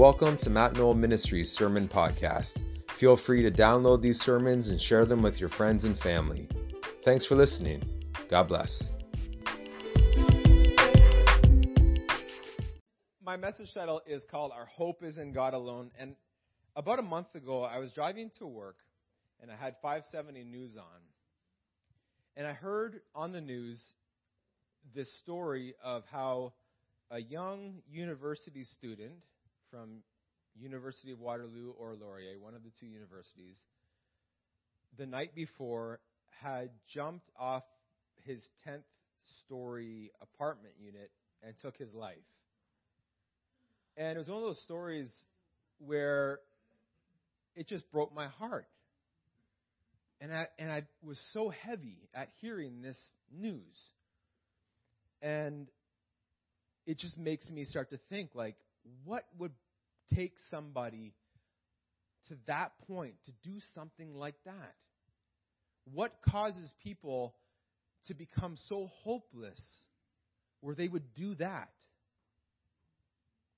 Welcome to Matt Knoll Ministries Sermon Podcast. Feel free to download these sermons and share them with your friends and family. Thanks for listening. God bless. My message title is called Our Hope is in God Alone. And about a month ago, I was driving to work and I had 570 News on. And I heard on the news this story of how a young university student from University of Waterloo or Laurier, one of the two universities, the night before had jumped off his 10th story apartment unit and took his life. And it was one of those stories where it just broke my heart. And I, and I was so heavy at hearing this news. And it just makes me start to think like, what would take somebody to that point to do something like that? What causes people to become so hopeless where they would do that?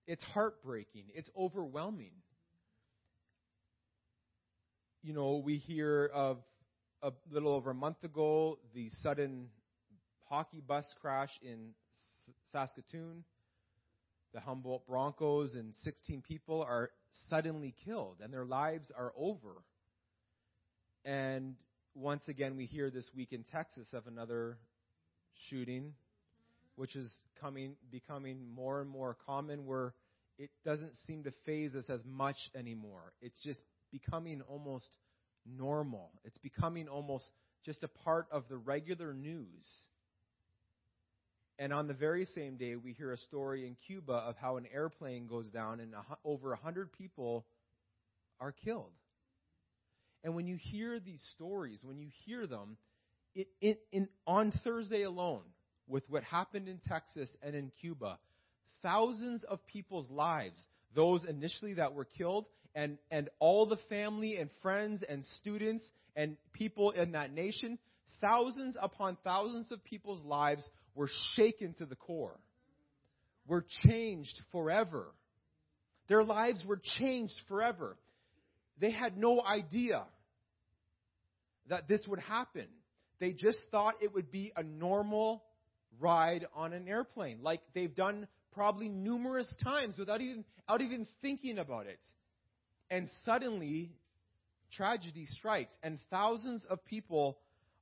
It's heartbreaking. It's overwhelming. You know, we hear of a little over a month ago the sudden hockey bus crash in Saskatoon. The Humboldt Broncos and 16 people are suddenly killed and their lives are over. And once again, we hear this week in Texas of another shooting, which is coming, becoming more and more common where it doesn't seem to phase us as much anymore. It's just becoming almost normal. It's becoming almost just a part of the regular news. And on the very same day, we hear a story in Cuba of how an airplane goes down and over 100 people are killed. And when you hear these stories, when you hear them, it, it, in, on Thursday alone, with what happened in Texas and in Cuba, thousands of people's lives, those initially that were killed, and, and all the family and friends and students and people in that nation, thousands upon thousands of people's lives were shaken to the core, were changed forever. Their lives were changed forever. They had no idea that this would happen. They just thought it would be a normal ride on an airplane, like they've done probably numerous times without even, without even thinking about it. And suddenly, tragedy strikes, and thousands of people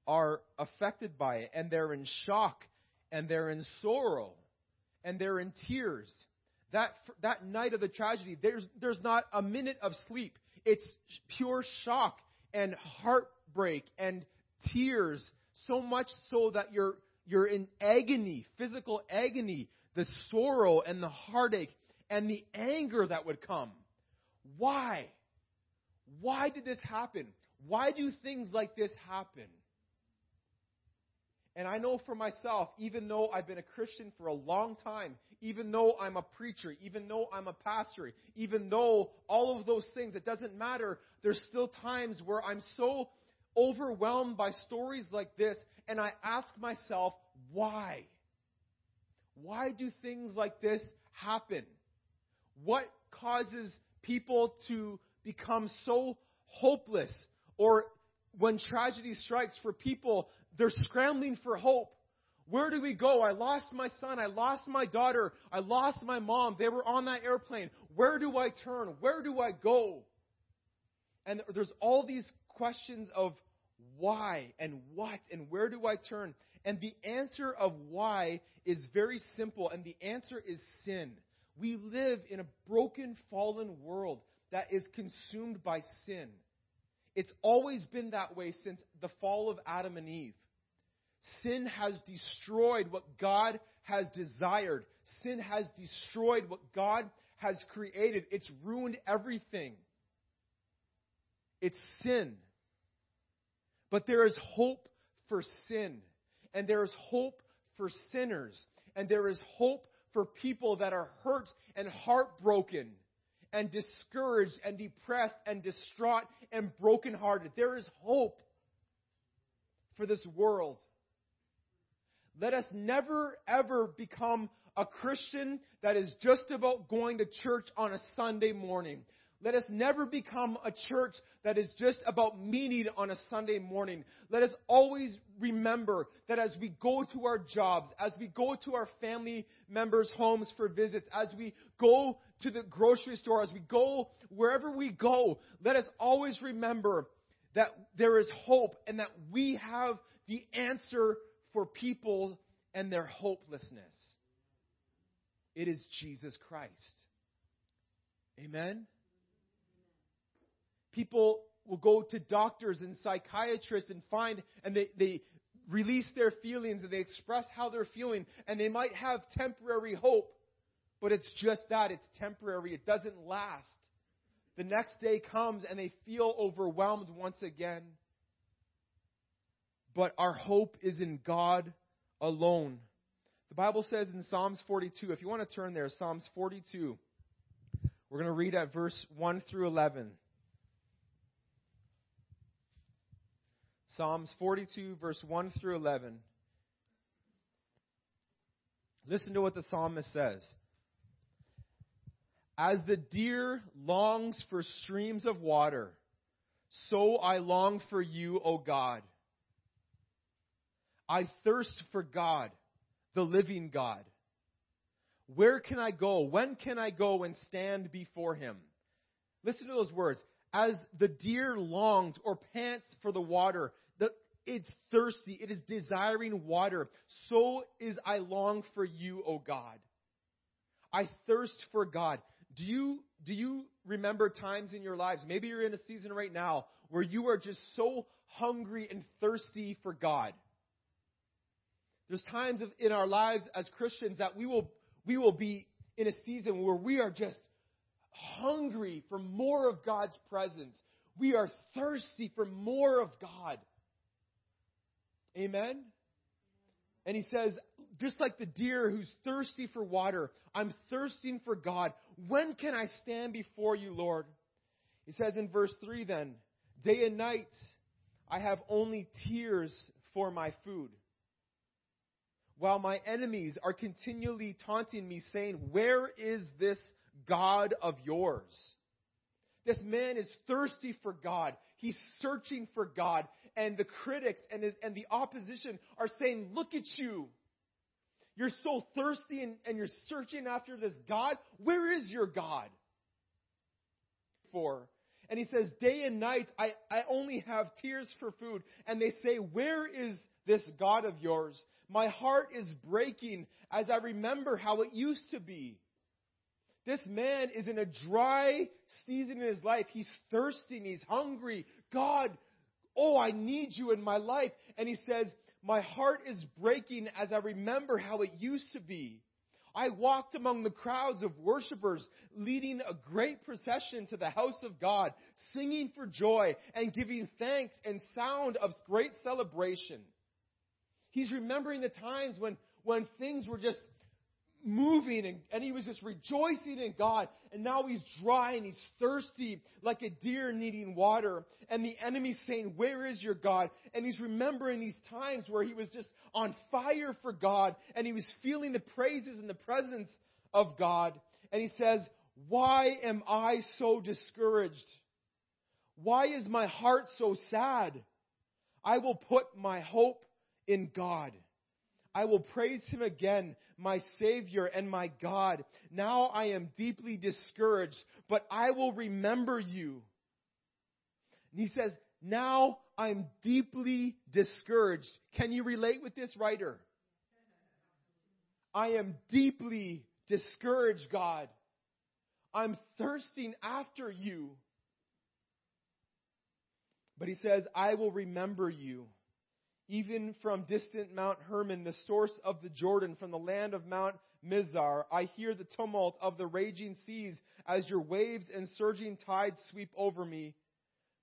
are affected by it, and they're in shock, and they're in sorrow, and they're in tears. That, that night of the tragedy, there's, there's not a minute of sleep. It's pure shock and heartbreak and tears, so much so that you're, you're in agony, physical agony, the sorrow and the heartache and the anger that would come. Why? Why did this happen? Why do things like this happen? And I know for myself, even though I've been a Christian for a long time, even though I'm a preacher, even though I'm a pastor, even though all of those things, it doesn't matter. There's still times where I'm so overwhelmed by stories like this, and I ask myself, why? Why do things like this happen? What causes people to become so hopeless? Or when tragedy strikes for people they're scrambling for hope. Where do we go? I lost my son. I lost my daughter. I lost my mom. They were on that airplane. Where do I turn? Where do I go? And there's all these questions of why and what and where do I turn? And the answer of why is very simple, and the answer is sin. We live in a broken, fallen world that is consumed by sin. It's always been that way since the fall of Adam and Eve. Sin has destroyed what God has desired. Sin has destroyed what God has created. It's ruined everything. It's sin. But there is hope for sin. And there is hope for sinners. And there is hope for people that are hurt and heartbroken and discouraged and depressed and distraught and brokenhearted. There is hope for this world. Let us never ever become a Christian that is just about going to church on a Sunday morning. Let us never become a church that is just about meeting on a Sunday morning. Let us always remember that as we go to our jobs, as we go to our family members' homes for visits, as we go to the grocery store, as we go wherever we go, let us always remember that there is hope and that we have the answer for people and their hopelessness. It is Jesus Christ. Amen? People will go to doctors and psychiatrists and find, and they, they release their feelings and they express how they're feeling, and they might have temporary hope, but it's just that it's temporary. It doesn't last. The next day comes and they feel overwhelmed once again. But our hope is in God alone. The Bible says in Psalms 42, if you want to turn there, Psalms 42, we're going to read at verse 1 through 11. Psalms 42, verse 1 through 11. Listen to what the psalmist says. As the deer longs for streams of water, so I long for you, O God. I thirst for God, the living God. Where can I go? When can I go and stand before him? Listen to those words. As the deer longs or pants for the water, the, it's thirsty, it is desiring water. So is I long for you, O God. I thirst for God. Do you, do you remember times in your lives, maybe you're in a season right now, where you are just so hungry and thirsty for God? There's times of, in our lives as Christians that we will, we will be in a season where we are just hungry for more of God's presence. We are thirsty for more of God. Amen? And he says, just like the deer who's thirsty for water, I'm thirsting for God. When can I stand before you, Lord? He says in verse 3 then, day and night I have only tears for my food. While my enemies are continually taunting me, saying, Where is this God of yours? This man is thirsty for God. He's searching for God. And the critics and, and the opposition are saying, Look at you. You're so thirsty and, and you're searching after this God. Where is your God? For. And he says, Day and night, I, I only have tears for food. And they say, Where is this God of yours? My heart is breaking as I remember how it used to be. This man is in a dry season in his life. He's thirsting. He's hungry. God, oh, I need you in my life. And he says, My heart is breaking as I remember how it used to be. I walked among the crowds of worshipers, leading a great procession to the house of God, singing for joy and giving thanks and sound of great celebration. He's remembering the times when, when things were just moving and, and he was just rejoicing in God. And now he's dry and he's thirsty like a deer needing water. And the enemy's saying, Where is your God? And he's remembering these times where he was just on fire for God and he was feeling the praises and the presence of God. And he says, Why am I so discouraged? Why is my heart so sad? I will put my hope in God. I will praise him again, my Savior and my God. Now I am deeply discouraged, but I will remember you. And he says, Now I'm deeply discouraged. Can you relate with this writer? I am deeply discouraged, God. I'm thirsting after you. But he says, I will remember you even from distant Mount Hermon, the source of the Jordan, from the land of Mount Mizar. I hear the tumult of the raging seas as your waves and surging tides sweep over me.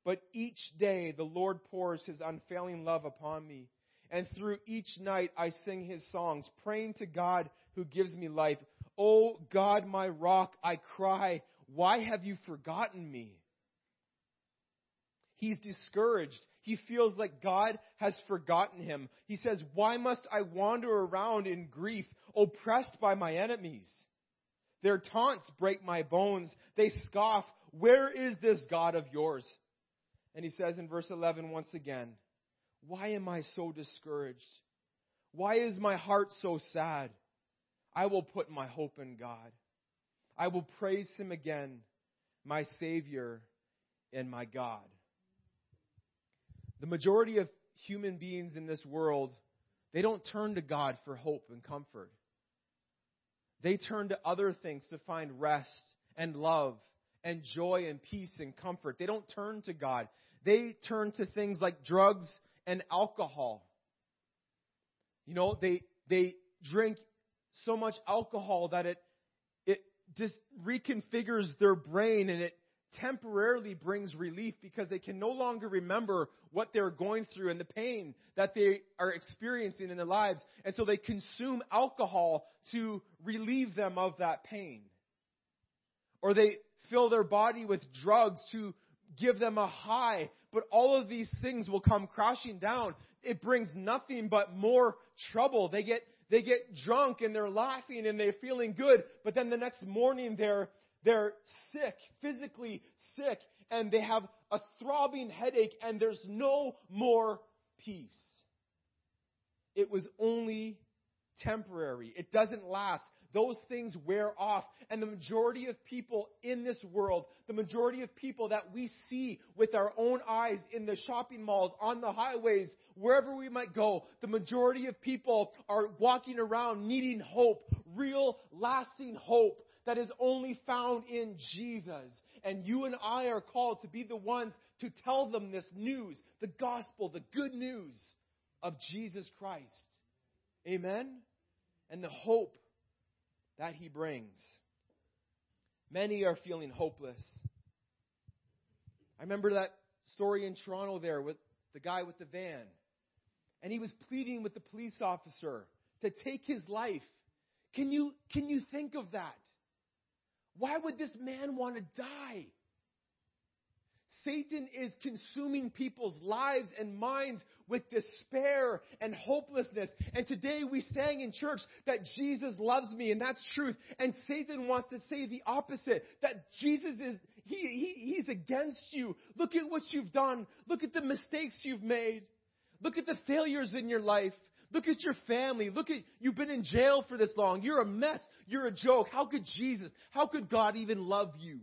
But each day the Lord pours his unfailing love upon me. And through each night I sing his songs, praying to God who gives me life. O God, my rock, I cry, why have you forgotten me? He's discouraged. He feels like God has forgotten him. He says, Why must I wander around in grief, oppressed by my enemies? Their taunts break my bones. They scoff, Where is this God of yours? And he says in verse 11 once again, Why am I so discouraged? Why is my heart so sad? I will put my hope in God. I will praise him again, my Savior and my God. The majority of human beings in this world, they don't turn to God for hope and comfort. They turn to other things to find rest and love and joy and peace and comfort. They don't turn to God. They turn to things like drugs and alcohol. You know, they they drink so much alcohol that it it just reconfigures their brain and it temporarily brings relief because they can no longer remember what they're going through and the pain that they are experiencing in their lives. And so they consume alcohol to relieve them of that pain. Or they fill their body with drugs to give them a high. But all of these things will come crashing down. It brings nothing but more trouble. They get they get drunk and they're laughing and they're feeling good, but then the next morning they're they're sick, physically sick, and they have a throbbing headache, and there's no more peace. It was only temporary, it doesn't last. Those things wear off. And the majority of people in this world, the majority of people that we see with our own eyes in the shopping malls, on the highways, wherever we might go, the majority of people are walking around needing hope, real, lasting hope that is only found in Jesus. And you and I are called to be the ones to tell them this news, the gospel, the good news of Jesus Christ. Amen? And the hope that he brings. Many are feeling hopeless. I remember that story in Toronto there with the guy with the van. And he was pleading with the police officer to take his life. Can you, can you think of that? Why would this man want to die? Satan is consuming people's lives and minds with despair and hopelessness. And today we sang in church that Jesus loves me, and that's truth. And Satan wants to say the opposite that Jesus is, he, he, he's against you. Look at what you've done. Look at the mistakes you've made. Look at the failures in your life. Look at your family. Look at, you've been in jail for this long. You're a mess. You're a joke. How could Jesus, how could God even love you?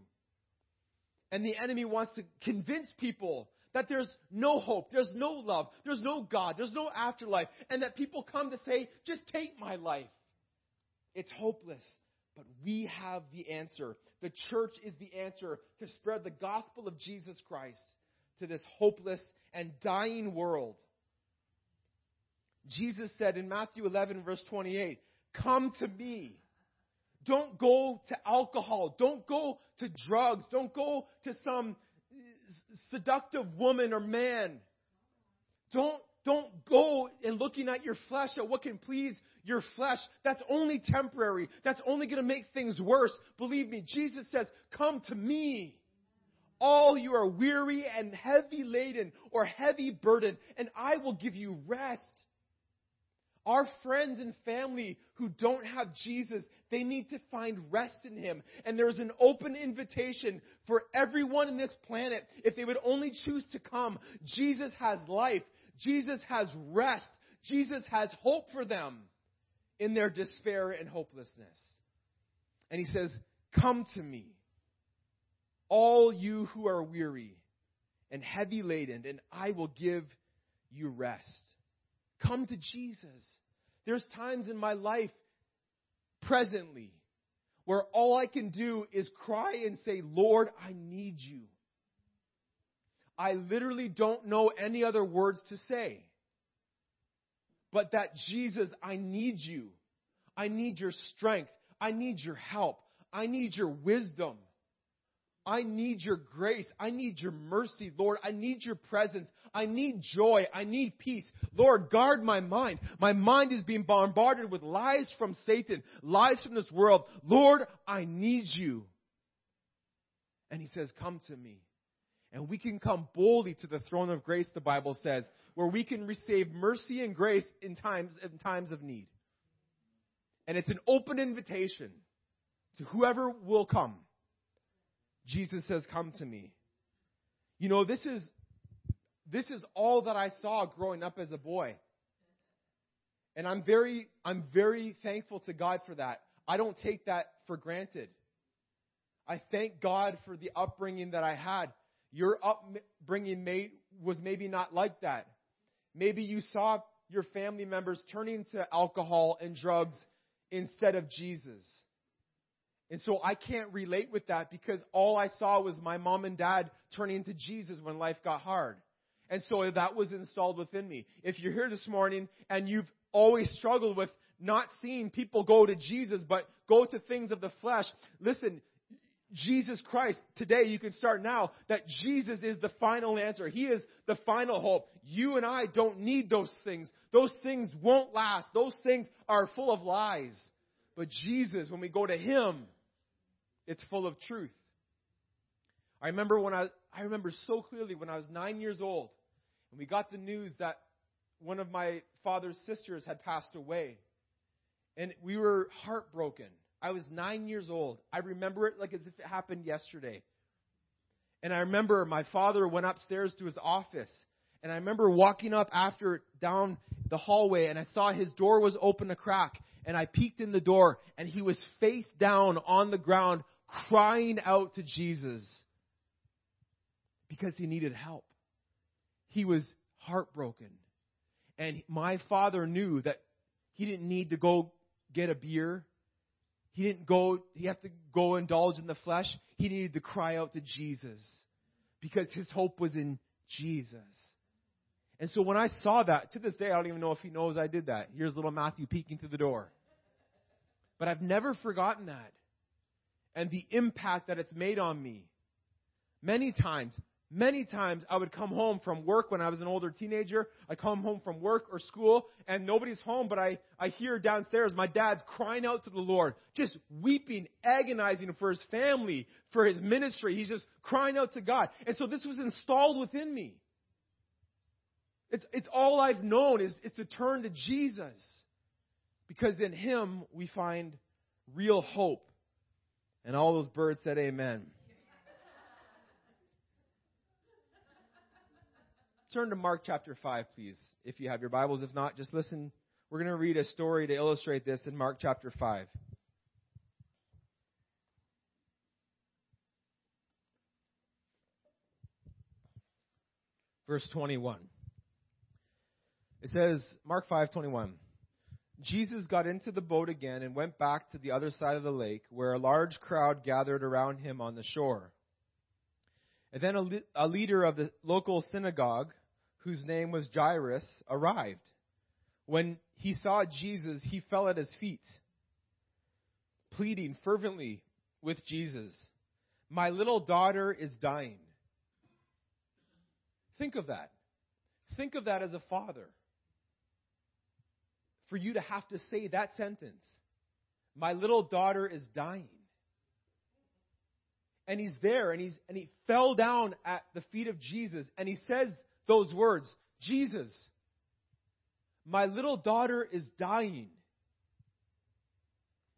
And the enemy wants to convince people that there's no hope, there's no love, there's no God, there's no afterlife, and that people come to say, just take my life. It's hopeless. But we have the answer. The church is the answer to spread the gospel of Jesus Christ to this hopeless and dying world. Jesus said in Matthew 11, verse 28, Come to me. Don't go to alcohol. Don't go to drugs. Don't go to some uh, seductive woman or man. Don't, don't go and looking at your flesh at what can please your flesh. That's only temporary. That's only going to make things worse. Believe me, Jesus says, Come to me. All you are weary and heavy laden or heavy burdened, and I will give you rest. Our friends and family who don't have Jesus, they need to find rest in Him. And there's an open invitation for everyone in this planet, if they would only choose to come. Jesus has life. Jesus has rest. Jesus has hope for them in their despair and hopelessness. And He says, Come to me, all you who are weary and heavy laden, and I will give you rest. Come to Jesus. There's times in my life presently where all I can do is cry and say, Lord, I need you. I literally don't know any other words to say. But that Jesus, I need you. I need your strength. I need your help. I need your wisdom. I need your grace. I need your mercy, Lord. I need your presence. I need joy. I need peace. Lord, guard my mind. My mind is being bombarded with lies from Satan, lies from this world. Lord, I need you. And he says, Come to me. And we can come boldly to the throne of grace, the Bible says, where we can receive mercy and grace in times, in times of need. And it's an open invitation to whoever will come. Jesus says, Come to me. You know, this is this is all that I saw growing up as a boy. And I'm very I'm very thankful to God for that. I don't take that for granted. I thank God for the upbringing that I had. Your upbringing may, was maybe not like that. Maybe you saw your family members turning to alcohol and drugs instead of Jesus. And so I can't relate with that because all I saw was my mom and dad turning to Jesus when life got hard. And so that was installed within me. If you're here this morning and you've always struggled with not seeing people go to Jesus, but go to things of the flesh, listen, Jesus Christ, today you can start now that Jesus is the final answer. He is the final hope. You and I don't need those things. Those things won't last. Those things are full of lies. But Jesus, when we go to Him, it's full of truth. I remember when I, I remember so clearly when I was nine years old, and we got the news that one of my father's sisters had passed away. And we were heartbroken. I was nine years old. I remember it like as if it happened yesterday. And I remember my father went upstairs to his office. And I remember walking up after down the hallway and I saw his door was open a crack. And I peeked in the door and he was face down on the ground crying out to Jesus because he needed help. He was heartbroken. And my father knew that he didn't need to go get a beer. He didn't go, he had to go indulge in the flesh. He needed to cry out to Jesus because his hope was in Jesus. And so when I saw that, to this day, I don't even know if he knows I did that. Here's little Matthew peeking through the door. But I've never forgotten that and the impact that it's made on me. Many times, Many times I would come home from work when I was an older teenager. I come home from work or school and nobody's home, but I, I hear downstairs my dad's crying out to the Lord, just weeping, agonizing for his family, for his ministry. He's just crying out to God. And so this was installed within me. It's, it's all I've known is, is to turn to Jesus. Because in Him we find real hope. And all those birds said, Amen. Turn to Mark chapter 5, please, if you have your Bibles. If not, just listen. We're going to read a story to illustrate this in Mark chapter 5. Verse 21. It says, Mark 5:21. Jesus got into the boat again and went back to the other side of the lake, where a large crowd gathered around him on the shore. And then a, a leader of the local synagogue, whose name was Jairus, arrived. When he saw Jesus, he fell at his feet, pleading fervently with Jesus, My little daughter is dying. Think of that. Think of that as a father. For you to have to say that sentence, My little daughter is dying. And he's there and he's and he fell down at the feet of Jesus and he says those words Jesus, my little daughter is dying.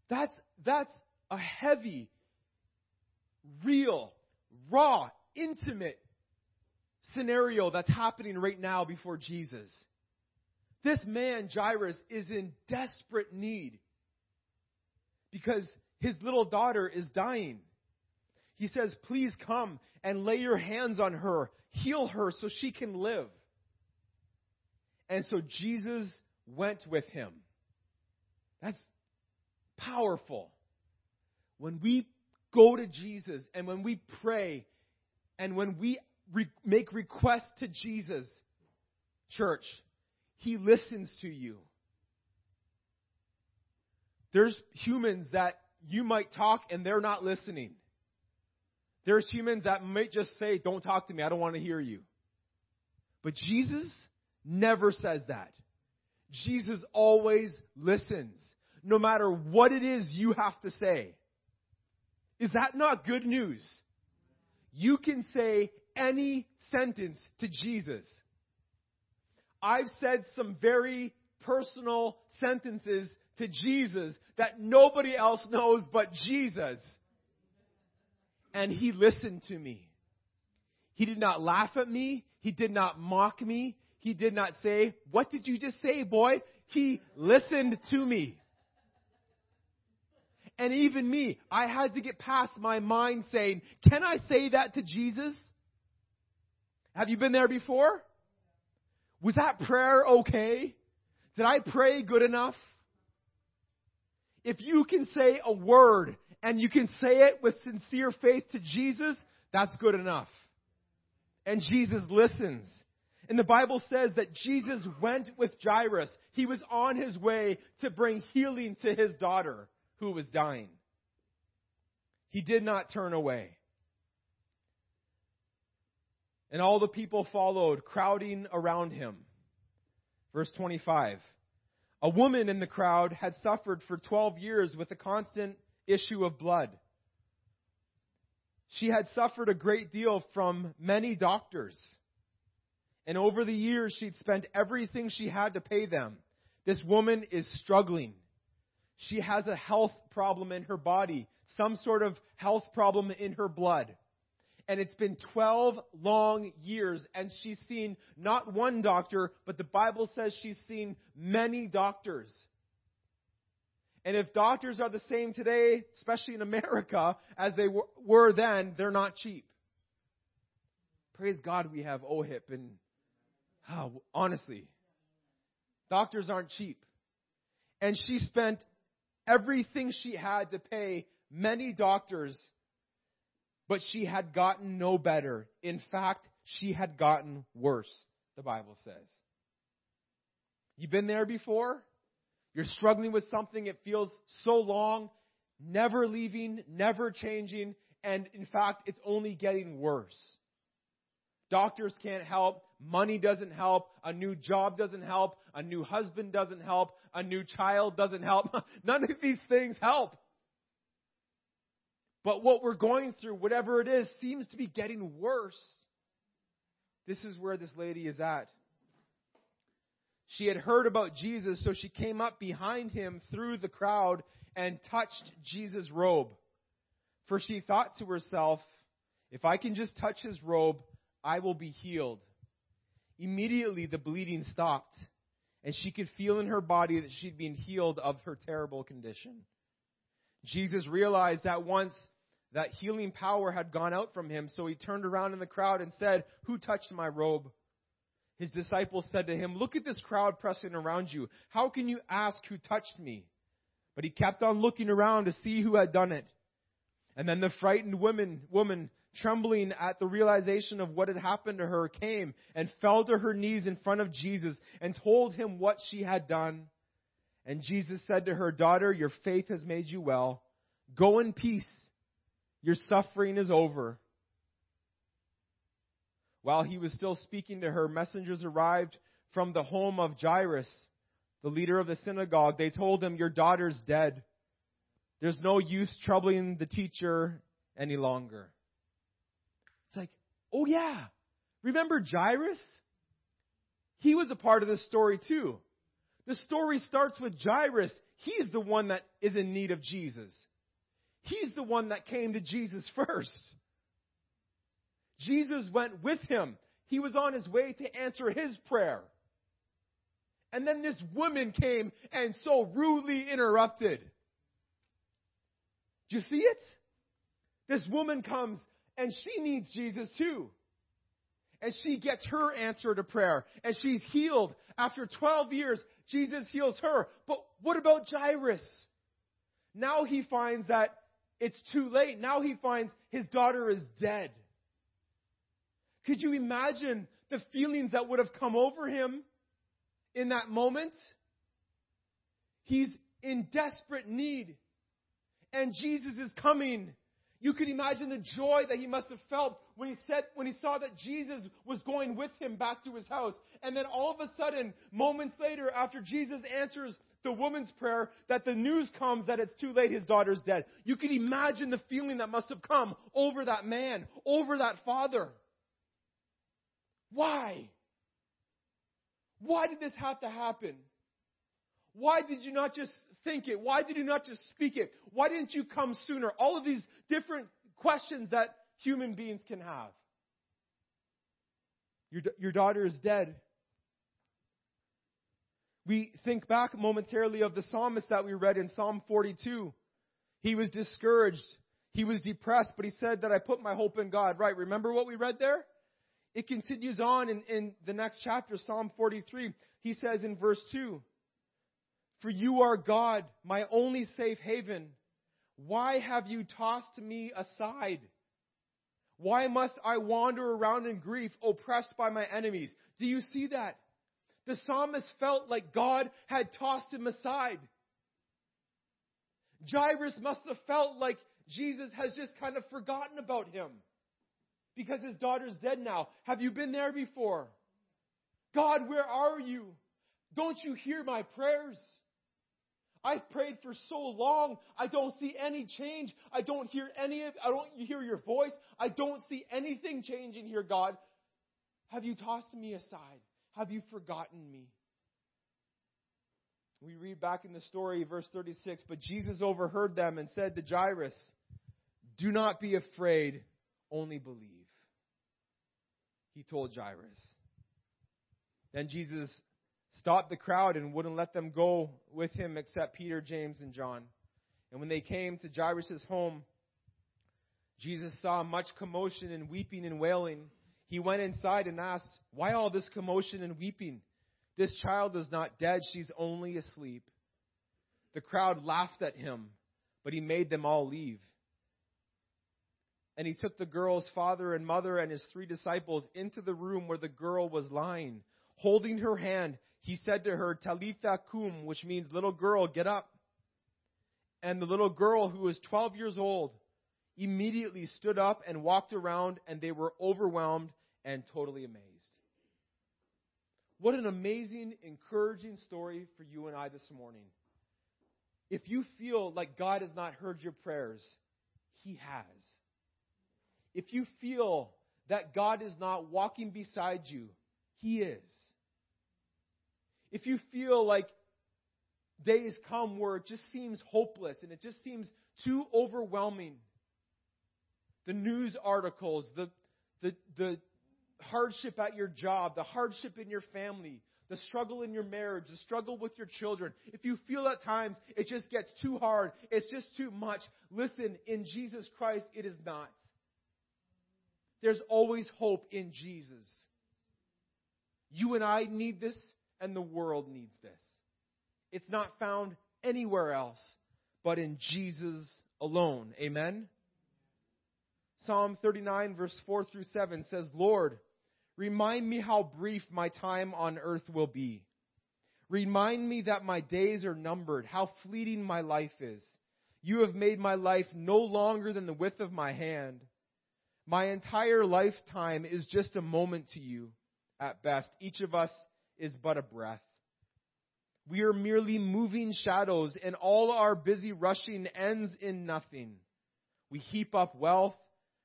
That's, that's a heavy, real, raw, intimate scenario that's happening right now before Jesus. This man, Jairus, is in desperate need because his little daughter is dying. He says, Please come and lay your hands on her heal her so she can live. And so Jesus went with him. That's powerful. When we go to Jesus and when we pray and when we re- make requests to Jesus, church, he listens to you. There's humans that you might talk and they're not listening. There's humans that might just say, Don't talk to me, I don't want to hear you. But Jesus never says that. Jesus always listens, no matter what it is you have to say. Is that not good news? You can say any sentence to Jesus. I've said some very personal sentences to Jesus that nobody else knows but Jesus. And he listened to me. He did not laugh at me. He did not mock me. He did not say, What did you just say, boy? He listened to me. And even me, I had to get past my mind saying, Can I say that to Jesus? Have you been there before? Was that prayer okay? Did I pray good enough? If you can say a word and you can say it with sincere faith to Jesus, that's good enough. And Jesus listens. And the Bible says that Jesus went with Jairus. He was on his way to bring healing to his daughter who was dying. He did not turn away. And all the people followed, crowding around him. Verse 25. A woman in the crowd had suffered for 12 years with a constant issue of blood. She had suffered a great deal from many doctors. And over the years, she'd spent everything she had to pay them. This woman is struggling. She has a health problem in her body, some sort of health problem in her blood. And it's been 12 long years, and she's seen not one doctor, but the Bible says she's seen many doctors. And if doctors are the same today, especially in America, as they were then, they're not cheap. Praise God we have OHIP and oh, honestly, doctors aren't cheap. And she spent everything she had to pay many doctors but she had gotten no better. In fact, she had gotten worse, the Bible says. You've been there before? You're struggling with something, it feels so long, never leaving, never changing, and in fact, it's only getting worse. Doctors can't help, money doesn't help, a new job doesn't help, a new husband doesn't help, a new child doesn't help. None of these things help. But what we're going through, whatever it is, seems to be getting worse. This is where this lady is at. She had heard about Jesus, so she came up behind him through the crowd and touched Jesus' robe. For she thought to herself, if I can just touch his robe, I will be healed. Immediately the bleeding stopped, and she could feel in her body that she'd been healed of her terrible condition. Jesus realized that once that healing power had gone out from him, so he turned around in the crowd and said, Who touched my robe? His disciples said to him, Look at this crowd pressing around you. How can you ask who touched me? But he kept on looking around to see who had done it. And then the frightened woman, woman, trembling at the realization of what had happened to her, came and fell to her knees in front of Jesus and told him what she had done. And Jesus said to her, Daughter, your faith has made you well. Go in peace your suffering is over. While he was still speaking to her, messengers arrived from the home of Jairus, the leader of the synagogue. They told him, Your daughter's dead. There's no use troubling the teacher any longer. It's like, oh yeah. Remember Jairus? He was a part of this story too. The story starts with Jairus. He's the one that is in need of Jesus. He's the one that came to Jesus first. Jesus went with him. He was on his way to answer his prayer. And then this woman came and so rudely interrupted. Do you see it? This woman comes and she needs Jesus too. And she gets her answer to prayer. And she's healed. After 12 years, Jesus heals her. But what about Jairus? Now he finds that it's too late. Now he finds his daughter is dead. Could you imagine the feelings that would have come over him in that moment? He's in desperate need. And Jesus is coming. You could imagine the joy that he must have felt when he said, when he saw that Jesus was going with him back to his house. And then all of a sudden, moments later, after Jesus answers the woman's prayer that the news comes that it's too late, his daughter's dead. You can imagine the feeling that must have come over that man, over that father. Why? Why did this have to happen? Why did you not just think it? Why did you not just speak it? Why didn't you come sooner? All of these different questions that human beings can have. Your, your daughter is dead. We think back momentarily of the psalmist that we read in Psalm 42. He was discouraged. He was depressed, but he said that I put my hope in God. Right. Remember what we read there? It continues on in, in the next chapter, Psalm 43. He says in verse 2, For you are God, my only safe haven. Why have you tossed me aside? Why must I wander around in grief, oppressed by my enemies? Do you see that? The psalmist felt like God had tossed him aside. Jairus must have felt like Jesus has just kind of forgotten about him because his daughter's dead now. Have you been there before? God, where are you? Don't you hear my prayers? I've prayed for so long. I don't see any change. I don't hear any of, I don't hear your voice. I don't see anything changing here, God. Have you tossed me aside? Have you forgotten me? We read back in the story, verse 36, but Jesus overheard them and said to Jairus, Do not be afraid, only believe. He told Jairus. Then Jesus stopped the crowd and wouldn't let them go with him except Peter, James, and John. And when they came to Jairus' home, Jesus saw much commotion and weeping and wailing. He went inside and asked, Why all this commotion and weeping? This child is not dead, she's only asleep. The crowd laughed at him, but he made them all leave. And he took the girl's father and mother and his three disciples into the room where the girl was lying. Holding her hand, he said to her, Talitha cum, which means little girl, get up. And the little girl, who was 12 years old, immediately stood up and walked around, and they were overwhelmed and totally amazed. What an amazing, encouraging story for you and I this morning. If you feel like God has not heard your prayers, He has. If you feel that God is not walking beside you, He is. If you feel like days come where it just seems hopeless and it just seems too overwhelming, the news articles, the, the, the hardship at your job, the hardship in your family, the struggle in your marriage, the struggle with your children, if you feel at times it just gets too hard, it's just too much, listen, in Jesus Christ, it is not. There's always hope in Jesus. You and I need this, and the world needs this. It's not found anywhere else but in Jesus alone. Amen? Psalm 39, verse 4 through 7 says, Lord, remind me how brief my time on earth will be. Remind me that my days are numbered, how fleeting my life is. You have made my life no longer than the width of my hand. My entire lifetime is just a moment to you at best. Each of us is but a breath. We are merely moving shadows, and all our busy rushing ends in nothing. We heap up wealth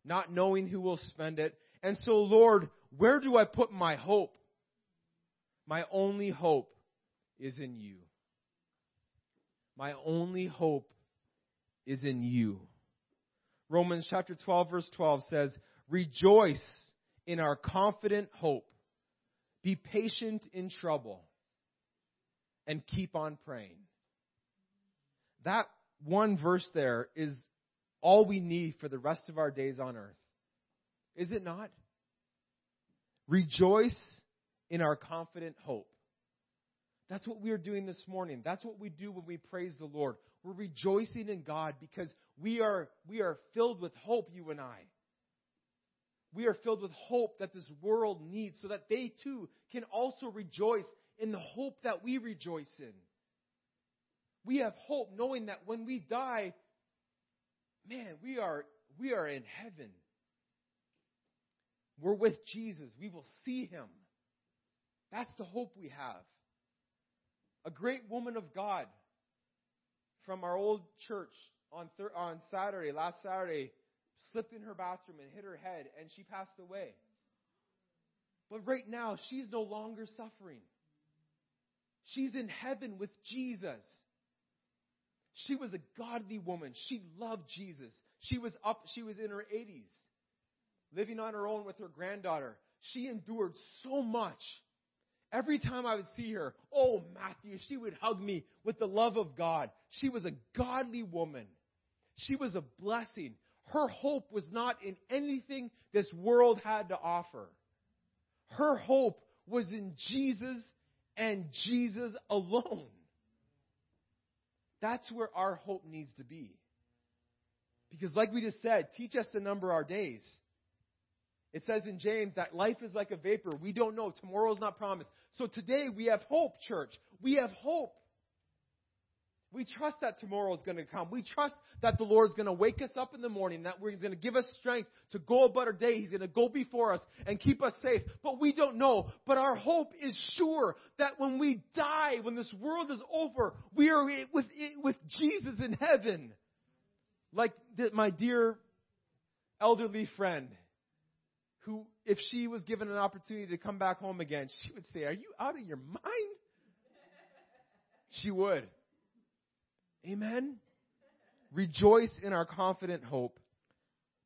not knowing who will spend it. And so, Lord, where do I put my hope? My only hope is in you. My only hope is in you. Romans chapter 12, verse 12 says, Rejoice in our confident hope. Be patient in trouble. And keep on praying. That one verse there is all we need for the rest of our days on earth. Is it not? Rejoice in our confident hope. That's what we are doing this morning. That's what we do when we praise the Lord. We're rejoicing in God because we are, we are filled with hope, you and I. We are filled with hope that this world needs so that they too can also rejoice in the hope that we rejoice in. We have hope knowing that when we die, man, we are, we are in heaven. We're with Jesus. We will see him. That's the hope we have. A great woman of God from our old church on, thir- on Saturday, last Saturday, slipped in her bathroom and hit her head, and she passed away. But right now, she's no longer suffering. She's in heaven with Jesus. She was a godly woman. She loved Jesus. She was up, she was in her 80s, living on her own with her granddaughter. She endured so much. Every time I would see her, oh, Matthew, she would hug me with the love of God. She was a godly woman. She was a blessing. Her hope was not in anything this world had to offer. Her hope was in Jesus and Jesus alone. That's where our hope needs to be. Because, like we just said, teach us to number our days. It says in James that life is like a vapor. We don't know. Tomorrow is not promised. So today we have hope, church. We have hope. We trust that tomorrow is going to come. We trust that the Lord is going to wake us up in the morning, that He's going to give us strength to go about our day. He's going to go before us and keep us safe. But we don't know. But our hope is sure that when we die, when this world is over, we are with, with Jesus in heaven. Like my dear elderly friend, who, if she was given an opportunity to come back home again, she would say, Are you out of your mind? She would. Amen? Rejoice in our confident hope.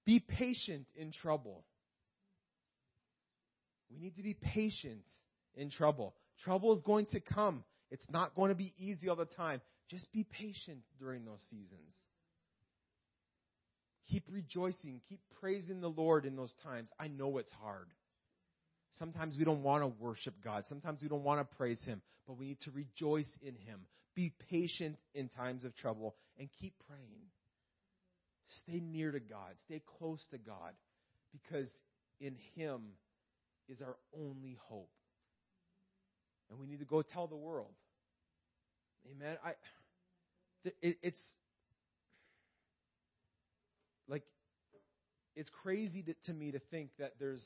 Be patient in trouble. We need to be patient in trouble. Trouble is going to come. It's not going to be easy all the time. Just be patient during those seasons. Keep rejoicing. Keep praising the Lord in those times. I know it's hard. Sometimes we don't want to worship God. Sometimes we don't want to praise Him, but we need to rejoice in Him. Be patient in times of trouble and keep praying. Stay near to God. Stay close to God because in Him is our only hope. And we need to go tell the world. Amen. I, it, it's like, it's crazy to, to me to think that there's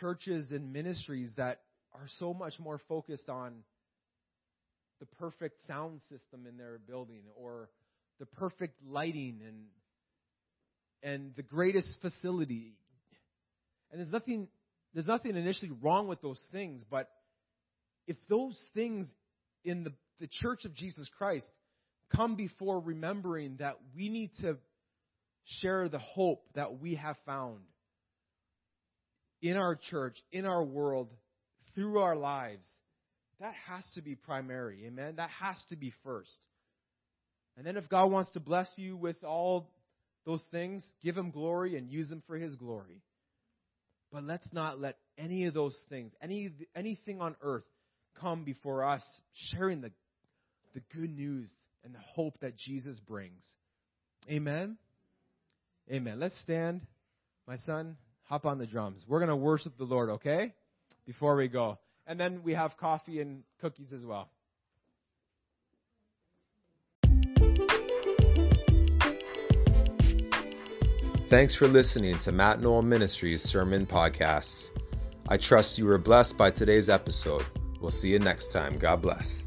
churches and ministries that are so much more focused on the perfect sound system in their building or the perfect lighting and and the greatest facility. And there's nothing there's nothing initially wrong with those things, but if those things in the, the church of Jesus Christ come before remembering that we need to share the hope that we have found in our church, in our world, through our lives, that has to be primary. Amen? That has to be first. And then if God wants to bless you with all those things, give Him glory and use them for His glory. But let's not let any of those things, any anything on earth, come before us sharing the, the good news and the hope that Jesus brings. Amen? Amen. Let's stand. My son, hop on the drums. We're going to worship the Lord, okay? Before we go. And then we have coffee and cookies as well. Thanks for listening to Matt Knoll Ministries Sermon Podcasts. I trust you were blessed by today's episode. We'll see you next time. God bless.